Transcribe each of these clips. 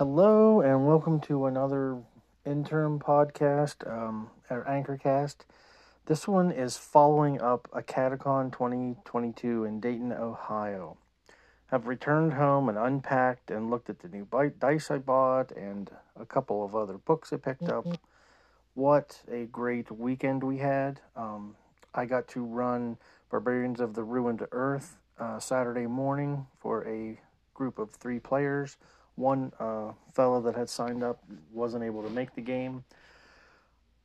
Hello, and welcome to another interim podcast, um, or Anchorcast. This one is following up Acadecon 2022 in Dayton, Ohio. I've returned home and unpacked and looked at the new dice I bought and a couple of other books I picked up. What a great weekend we had. Um, I got to run Barbarians of the Ruined Earth uh, Saturday morning for a group of three players. One uh, fellow that had signed up wasn't able to make the game.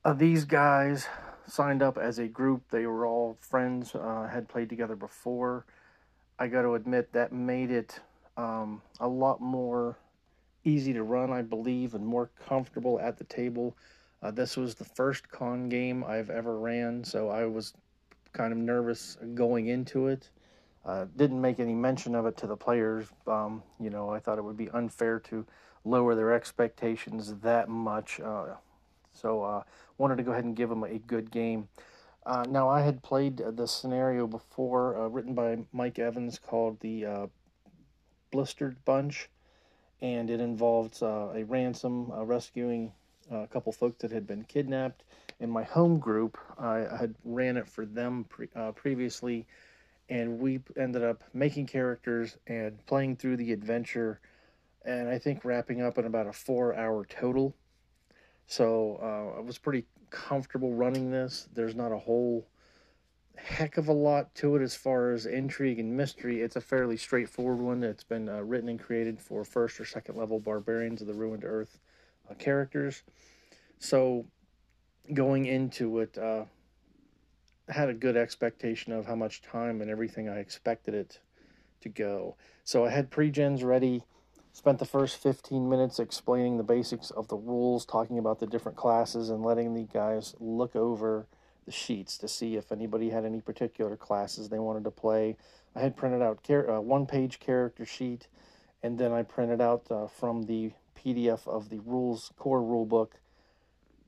Uh, these guys signed up as a group. They were all friends, uh, had played together before. I got to admit that made it um, a lot more easy to run, I believe, and more comfortable at the table. Uh, this was the first con game I've ever ran, so I was kind of nervous going into it. Uh, didn't make any mention of it to the players. Um, you know, I thought it would be unfair to lower their expectations that much. Uh, so uh, wanted to go ahead and give them a good game. Uh, now I had played the scenario before, uh, written by Mike Evans, called the uh, Blistered Bunch, and it involved uh, a ransom rescuing a couple folks that had been kidnapped. In my home group, I had ran it for them pre- previously and we ended up making characters and playing through the adventure and i think wrapping up in about a four hour total. So uh, i was pretty comfortable running this. There's not a whole heck of a lot to it as far as intrigue and mystery. It's a fairly straightforward one it's been uh, written and created for first or second level barbarians of the ruined earth uh, characters. So going into it uh, had a good expectation of how much time and everything I expected it to go. So I had pre-gens ready, spent the first 15 minutes explaining the basics of the rules, talking about the different classes and letting the guys look over the sheets to see if anybody had any particular classes they wanted to play. I had printed out a uh, one-page character sheet and then I printed out uh, from the PDF of the rules core rule book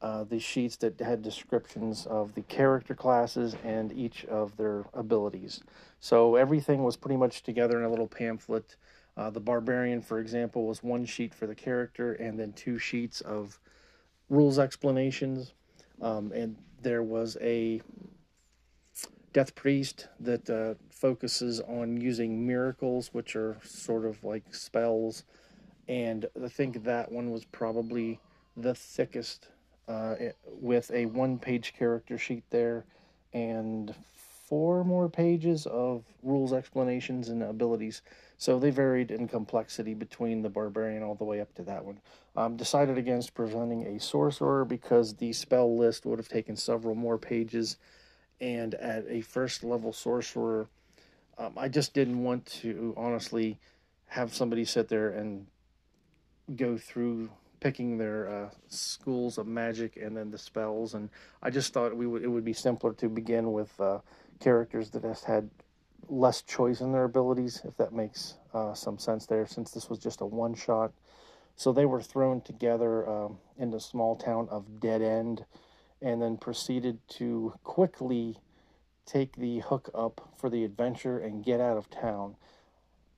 uh, the sheets that had descriptions of the character classes and each of their abilities. So everything was pretty much together in a little pamphlet. Uh, the barbarian, for example, was one sheet for the character and then two sheets of rules explanations. Um, and there was a death priest that uh, focuses on using miracles, which are sort of like spells. And I think that one was probably the thickest uh, with a one page character sheet there and four more pages of rules, explanations, and abilities. So they varied in complexity between the barbarian all the way up to that one. Um, decided against presenting a sorcerer because the spell list would have taken several more pages, and at a first level sorcerer, um, I just didn't want to honestly have somebody sit there and go through picking their uh, schools of magic and then the spells. And I just thought we would it would be simpler to begin with uh, characters that just had less choice in their abilities, if that makes uh, some sense there, since this was just a one shot. So they were thrown together um, in the small town of Dead End and then proceeded to quickly take the hook up for the adventure and get out of town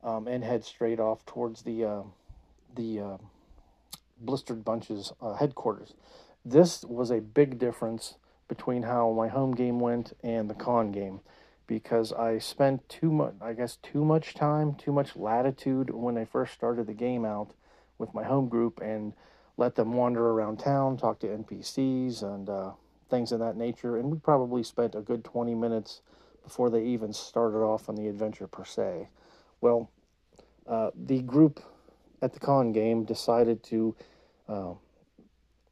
um, and head straight off towards the uh, the uh, Blistered Bunches uh, headquarters. This was a big difference between how my home game went and the con game because I spent too much, I guess, too much time, too much latitude when I first started the game out with my home group and let them wander around town, talk to NPCs and uh, things of that nature. And we probably spent a good 20 minutes before they even started off on the adventure per se. Well, uh, the group at the con game decided to, uh,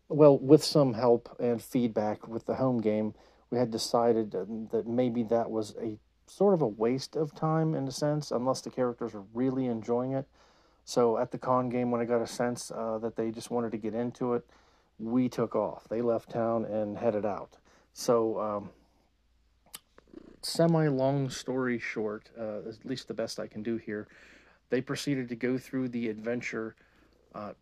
well, with some help and feedback with the home game, we had decided that maybe that was a sort of a waste of time in a sense, unless the characters are really enjoying it. So at the con game, when I got a sense uh, that they just wanted to get into it, we took off. They left town and headed out. So, um, semi long story short, uh, at least the best I can do here, they proceeded to go through the adventure, uh,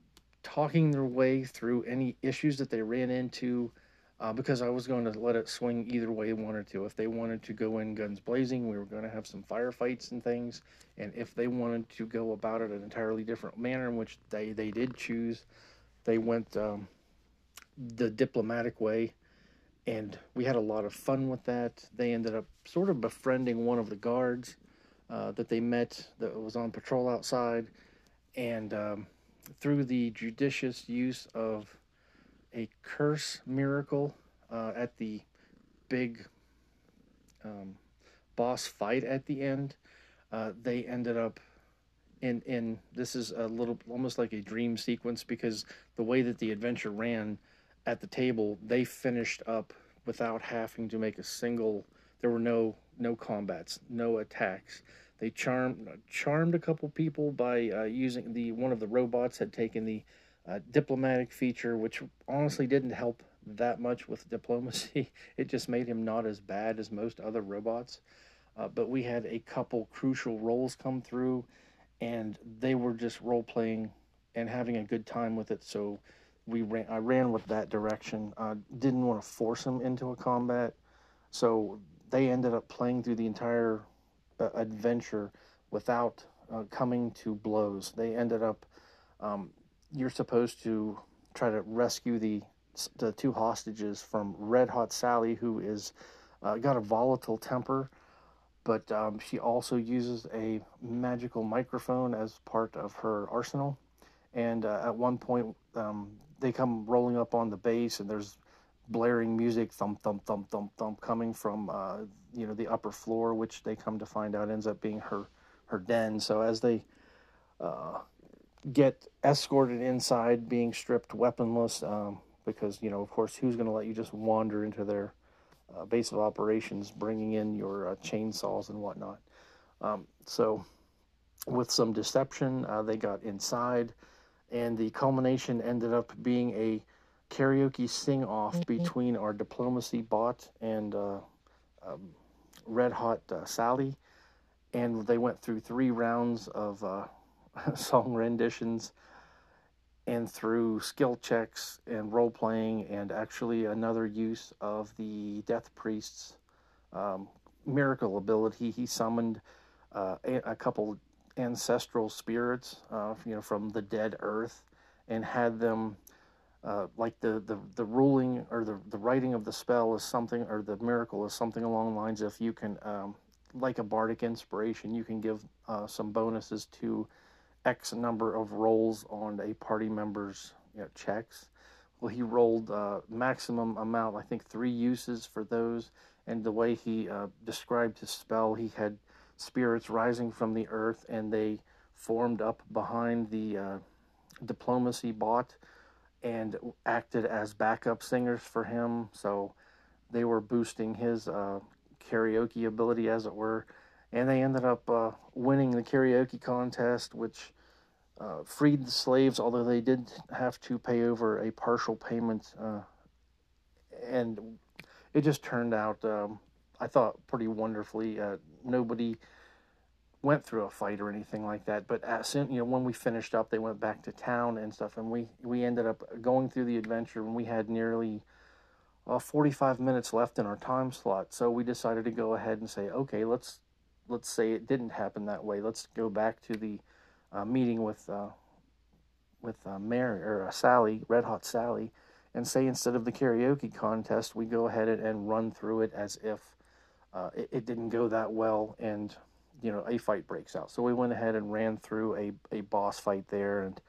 talking their way through any issues that they ran into, uh, because I was going to let it swing either way they wanted to. If they wanted to go in guns blazing, we were going to have some firefights and things. And if they wanted to go about it an entirely different manner, in which they, they did choose, they went um, the diplomatic way. And we had a lot of fun with that. They ended up sort of befriending one of the guards uh, that they met that was on patrol outside. And um, through the judicious use of a curse miracle uh, at the big um, boss fight at the end. Uh, they ended up in in this is a little almost like a dream sequence because the way that the adventure ran at the table, they finished up without having to make a single. There were no no combats, no attacks. They charmed charmed a couple people by uh, using the one of the robots had taken the uh, diplomatic feature, which honestly didn't help that much with diplomacy. It just made him not as bad as most other robots. Uh, but we had a couple crucial roles come through, and they were just role playing and having a good time with it. So we ran. I ran with that direction. Uh, didn't want to force him into a combat, so they ended up playing through the entire uh, adventure without uh, coming to blows. They ended up um, you're supposed to try to rescue the the two hostages from Red Hot Sally, who is uh, got a volatile temper, but um, she also uses a magical microphone as part of her arsenal. And uh, at one point, um, they come rolling up on the base, and there's blaring music, thump, thump, thump, thump, thump, coming from uh, you know the upper floor, which they come to find out ends up being her her den. So as they uh, get escorted inside, being stripped weaponless, um, because, you know, of course, who's going to let you just wander into their uh, base of operations, bringing in your uh, chainsaws and whatnot. Um, so, with some deception, uh, they got inside, and the culmination ended up being a karaoke sing off mm-hmm. between our diplomacy bot and uh, um, Red Hot uh, Sally. And they went through three rounds of uh, song renditions and through skill checks and role playing and actually another use of the death priest's um, miracle ability he summoned uh, a, a, couple ancestral spirits uh, you know from the dead earth and had them uh, like the, the, the ruling or the, the writing of the spell is something or the miracle is something along the lines if you can um, like a bardic inspiration you can give uh, some bonuses to X number of rolls on a party member's you know, checks. Well, he rolled uh, maximum amount, I think three uses for those. And the way he uh, described his spell, he had spirits rising from the earth and they formed up behind the uh, diplomacy bot and acted as backup singers for him. So they were boosting his uh, karaoke ability, as it were. And they ended up uh, winning the karaoke contest, which uh, freed the slaves, although they did have to pay over a partial payment. Uh, and it just turned out, um, I thought, pretty wonderfully. Uh, nobody went through a fight or anything like that. But as soon, you know, when we finished up, they went back to town and stuff, and we we ended up going through the adventure, and we had nearly. Uh, 45 minutes left in our time slot, so we decided to go ahead and say, okay, let's let's say it didn't happen that way. Let's go back to the uh, meeting with uh, with uh, Mary or uh, Sally, Red Hot Sally, and say instead of the karaoke contest, we go ahead and run through it as if uh, it, it, didn't go that well, and you know a fight breaks out. So we went ahead and ran through a a boss fight there and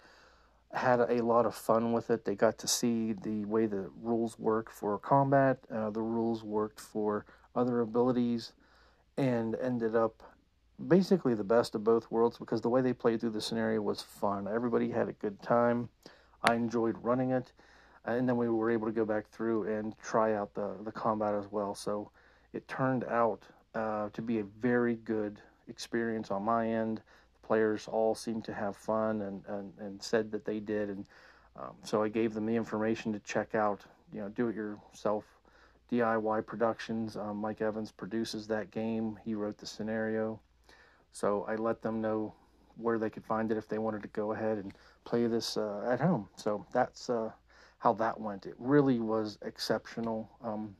had a lot of fun with it. They got to see the way the rules work for combat, uh, the rules worked for other abilities, and ended up basically the best of both worlds because the way they played through the scenario was fun. Everybody had a good time. I enjoyed running it. And then we were able to go back through and try out the, the combat as well. So it turned out uh, to be a very good experience on my end. The players all seemed to have fun and, and, and said that they did. And um, so I gave them the information to check out, you know, do it yourself DIY Productions. Um, Mike Evans produces that game. He wrote the scenario. So I let them know where they could find it if they wanted to go ahead and play this uh, at home. So that's uh, how that went. It really was exceptional. Um,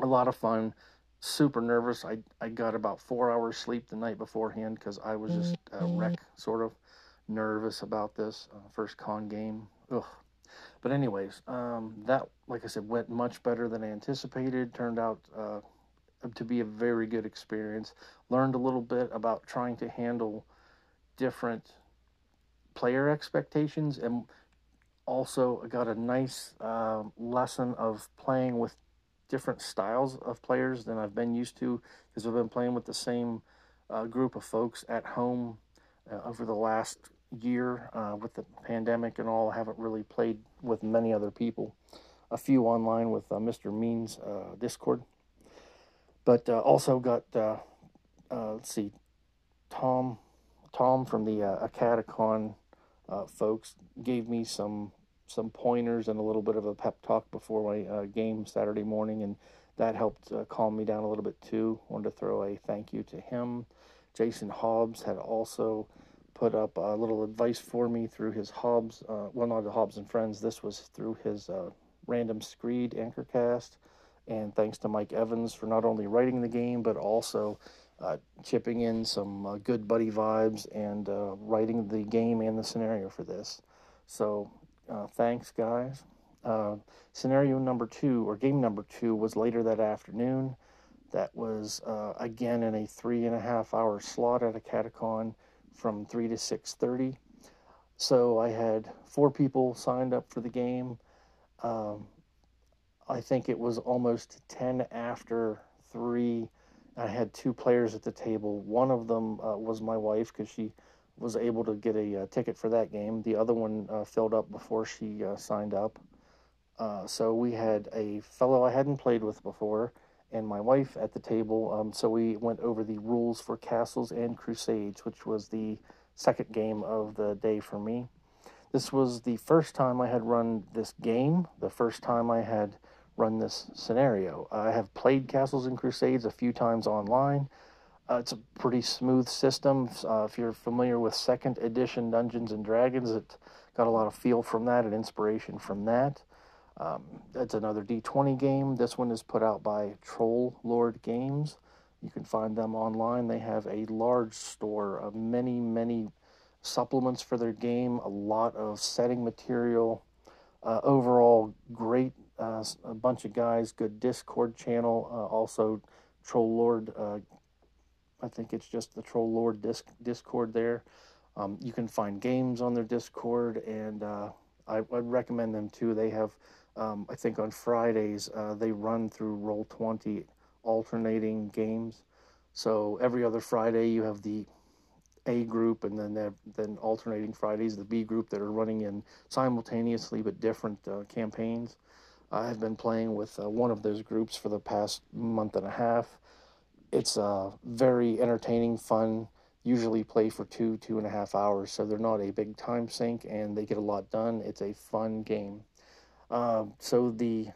a lot of fun. Super nervous. I I got about four hours sleep the night beforehand because I was just a mm-hmm. wreck, sort of nervous about this uh, first con game. Ugh. But anyways, um, that like I said went much better than I anticipated. Turned out uh, to be a very good experience. Learned a little bit about trying to handle different player expectations and also got a nice uh, lesson of playing with different styles of players than I've been used to because I've been playing with the same uh, group of folks at home uh, over the last year uh, with the pandemic and all. I haven't really played with many other people. A few online with uh, Mr. Means uh, Discord, but uh, also got let's see, Tom, Tom from the Acadecon folks gave me some some pointers and a little bit of a pep talk before my uh, game Saturday morning, and that helped uh, calm me down a little bit too. Wanted to throw a thank you to him. Jason Hobbs had also put up a little advice for me through his Hobbs, uh, well, not the Hobbs and Friends. This was through his uh, Random Screed Anchorcast. And thanks to Mike Evans for not only writing the game, but also uh, chipping in some uh, good buddy vibes and writing the game and the scenario for this. So uh, thanks, guys. Uh, scenario number two, or game number two, was later that afternoon. That was uh, again in a three and a half hour slot at Acadecon from three to six thirty. So I had four people signed up for the game. Um, I think it was almost ten after three. I had two players at the table. One of them uh, was my wife because she was able to get a uh, ticket for that game. The other one uh, filled up before she uh, signed up. Uh, so we had a fellow I hadn't played with before and my wife at the table. Um, so we went over the rules for Castles and Crusades, which was the second game of the day for me. This was the first time I had run this game, the first time I had run this scenario. I have played Castles and Crusades a few times online. Uh, it's a pretty smooth system. Uh, if you're familiar with second edition Dungeons and Dragons, it got a lot of feel from that and inspiration from that. Um, it's another D20 game. This one is put out by Troll Lord Games. You can find them online. They have a large store of many, many supplements for their game, a lot of setting material. Uh, overall, great uh, a bunch of guys, good Discord channel. Uh, also, Troll Lord uh, I think it's just the Troll Lord disc, Discord there. Um, you can find games on their Discord, and uh, I, would recommend them too. They have, um, I think on Fridays, uh, they run through Roll20 alternating games. So every other Friday, you have the A group, and then then alternating Fridays, the B group that are running in simultaneously but different uh, campaigns. I've been playing with uh, one of those groups for the past month and a half it's uh, very entertaining, fun. Usually play for two, two and a half hours, so they're not a big time sink and they get a lot done. It's a fun game. Uh, so the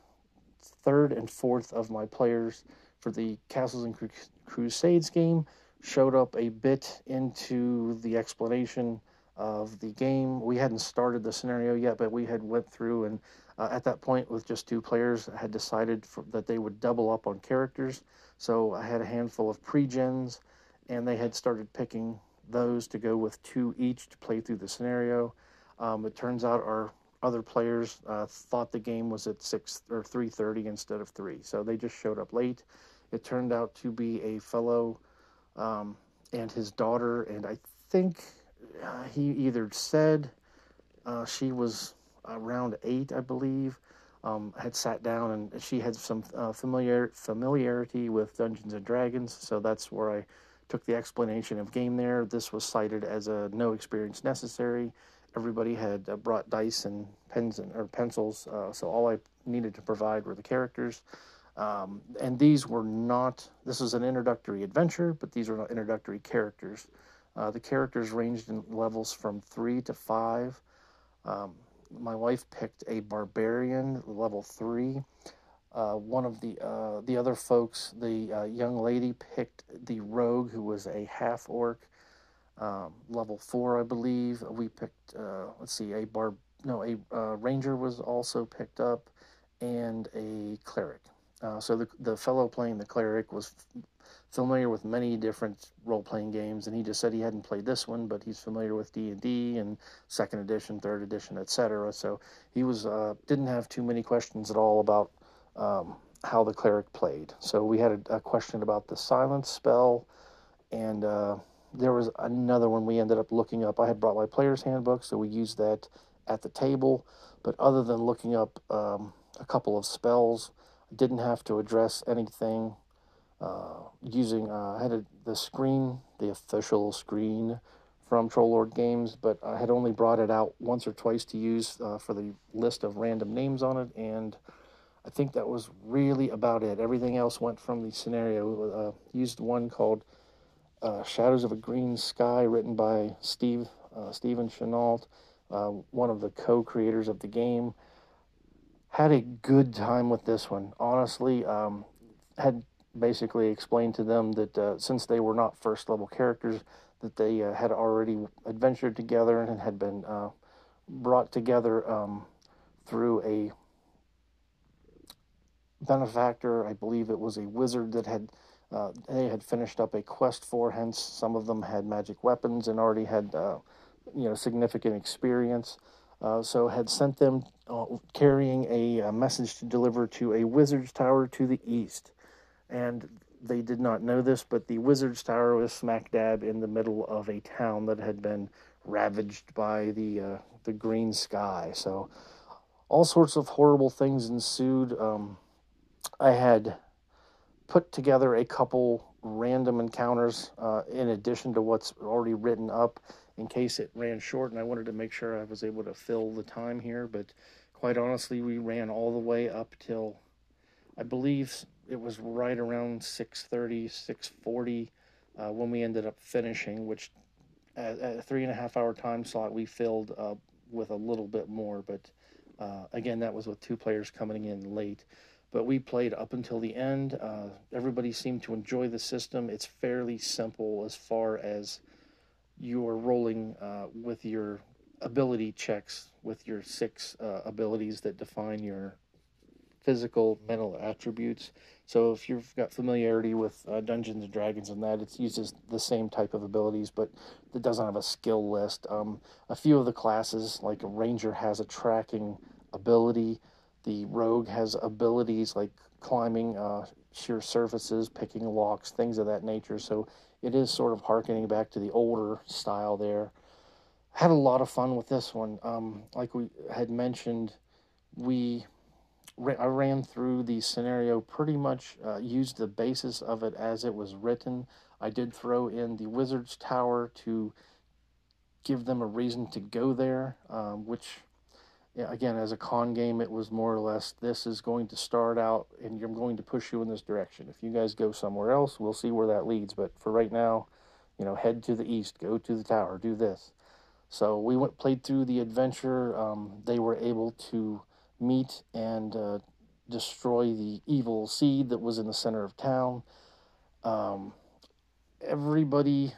third and fourth of my players for the Castles and Crusades game showed up a bit into the explanation of the game. We hadn't started the scenario yet, but we had went through and uh, at that point with just two players had decided for, that they would double up on characters. So I had a handful of pre-gens and they had started picking those to go with two each to play through the scenario. Um, it turns out our other players uh, thought the game was at six or three thirty instead of three, so they just showed up late. It turned out to be a fellow um, and his daughter, and I think uh, he either said uh, she was around eight, I believe, um, had sat down and she had some uh, familiar familiarity with Dungeons and Dragons, so that's where I took the explanation of game there. This was cited as a no experience necessary. Everybody had uh, brought dice and pens and or pencils, uh, so all I needed to provide were the characters. Um, and these were not. This was an introductory adventure, but these were not introductory characters. Uh, the characters ranged in levels from three to five. Um, my wife picked a barbarian level three. Uh, one of the uh, the other folks, the uh, young lady picked the rogue, who was a half orc, um, level four, I believe. We picked, uh, let's see, a bar no, a uh, ranger was also picked up, and a cleric. Uh, so the the fellow playing the cleric was familiar with many different role playing games, and he just said he hadn't played this one, but he's familiar with D and D and second edition, third edition, etc. So he was uh, didn't have too many questions at all about um, how the cleric played. So we had a, a question about the silence spell, and uh, there was another one we ended up looking up. I had brought my player's handbook, so we used that at the table. But other than looking up um, a couple of spells, didn't have to address anything uh, using. Uh, I had a, the screen, the official screen from Troll Lord Games, but I had only brought it out once or twice to use uh, for the list of random names on it, and I think that was really about it. Everything else went from the scenario. Uh, used one called uh, Shadows of a Green Sky, written by Steve uh, Stephen Chenault, one of the co-creators of the game. Had a good time with this one. Honestly, um, had basically explained to them that uh, since they were not first level characters, that they uh, had already adventured together and had been uh, brought together um, through a benefactor. I believe it was a wizard that had uh, they had finished up a quest for. Hence, some of them had magic weapons and already had uh, you know significant experience. Uh, so had sent them uh, carrying a, a, message to deliver to a wizard's tower to the east, and they did not know this, but the wizard's tower was smack dab in the middle of a town that had been ravaged by the uh, the green sky. So all sorts of horrible things ensued. Um, I had put together a couple random encounters uh, in addition to what's already written up in case it ran short, and I wanted to make sure I was able to fill the time here. But quite honestly, we ran all the way up till I believe it was right around 6:30, 6:40 uh, when we ended up finishing, which at, at, a three and a half hour time slot we filled up with a little bit more. But uh, again, that was with two players coming in late but we played up until the end. Uh, everybody seemed to enjoy the system. It's fairly simple as far as you are rolling uh, with your ability checks with your six uh, abilities that define your physical mental attributes. So if you've got familiarity with uh, Dungeons and Dragons and that, it uses the same type of abilities, but it doesn't have a skill list. Um, a few of the classes, like a ranger, has a tracking ability the rogue has abilities like climbing uh, sheer surfaces, picking locks, things of that nature. So it is sort of harkening back to the older style there. I had a lot of fun with this one. Um, like we had mentioned, we I ran through the scenario pretty much, uh, used the basis of it as it was written. I did throw in the Wizard's Tower to give them a reason to go there, um, which again, as a con game, it was more or less this is going to start out and I'm going to push you in this direction. If you guys go somewhere else, we'll see where that leads. But for right now, you know, head to the east, go to the tower, do this. So we went played through the adventure. Um, they were able to meet and uh, destroy the evil seed that was in the center of town. Um, everybody,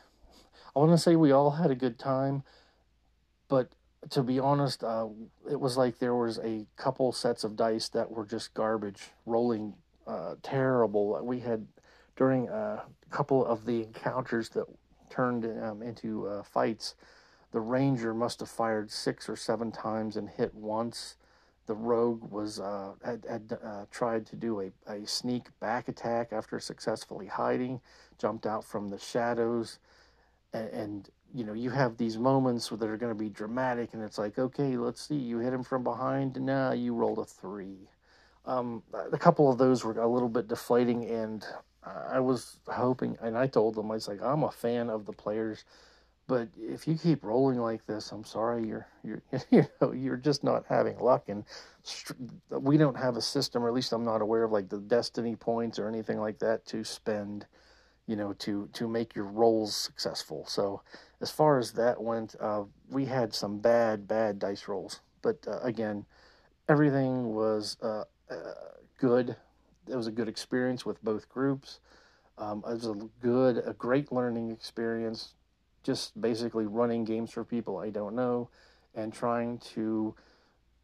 I want to say we all had a good time, but to be honest, uh, it was like there was a couple sets of dice that were just garbage, rolling uh, terrible. We had during a couple of the encounters that turned um, into uh, fights, the ranger must have fired six or seven times and hit once. The rogue was uh, had, had uh, tried to do a, a sneak back attack after successfully hiding, jumped out from the shadows, and, and you know, you have these moments that are going to be dramatic, and it's like, okay, let's see, you hit him from behind, and now you rolled a three. Um, a couple of those were a little bit deflating, and I was hoping, and I told them, I was like, I'm a fan of the players, but if you keep rolling like this, I'm sorry, you're you're you know you're just not having luck, and we don't have a system, or at least I'm not aware of like the destiny points or anything like that to spend you know, to to make your rolls successful. So as far as that went, uh, we had some bad bad dice rolls, but uh, again, everything was uh, uh good. It was a good experience with both groups. Um, it was a good, a great learning experience. Just basically running games for people I don't know, and trying to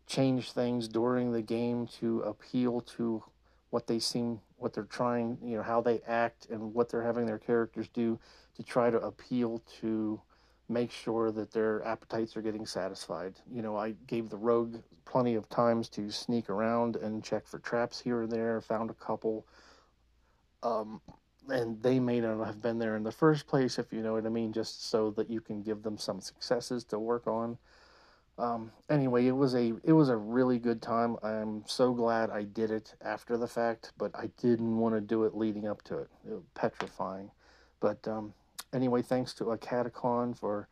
change things during the game to appeal to what they seem, what they're trying, you know, how they act and what they're having their characters do to try to appeal to make sure that their appetites are getting satisfied. You know, I gave the rogue plenty of times to sneak around and check for traps here and there, found a couple. Um, and they may not have been there in the first place, if you know what I mean, just so that you can give them some successes to work on. Um, anyway, it was a it was a really good time. I'm so glad I did it after the fact, but I didn't want to do it leading up to it. It was petrifying. But um, anyway, thanks to Acadecon for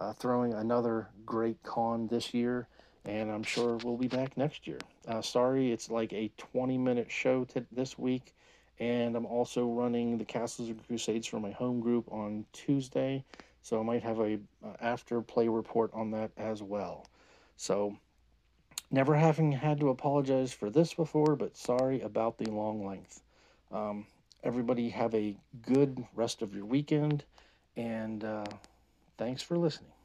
uh, throwing another great con this year, and I'm sure we'll be back next year. Uh, sorry, it's like a 20 minute show t- this week, and I'm also running the Castles and Crusades for my home group on Tuesday, so I might have a uh, after play report on that as well. So. Never having had to apologize for this before, but sorry about the long length. Um, everybody have a good rest of your weekend and uh, thanks for listening.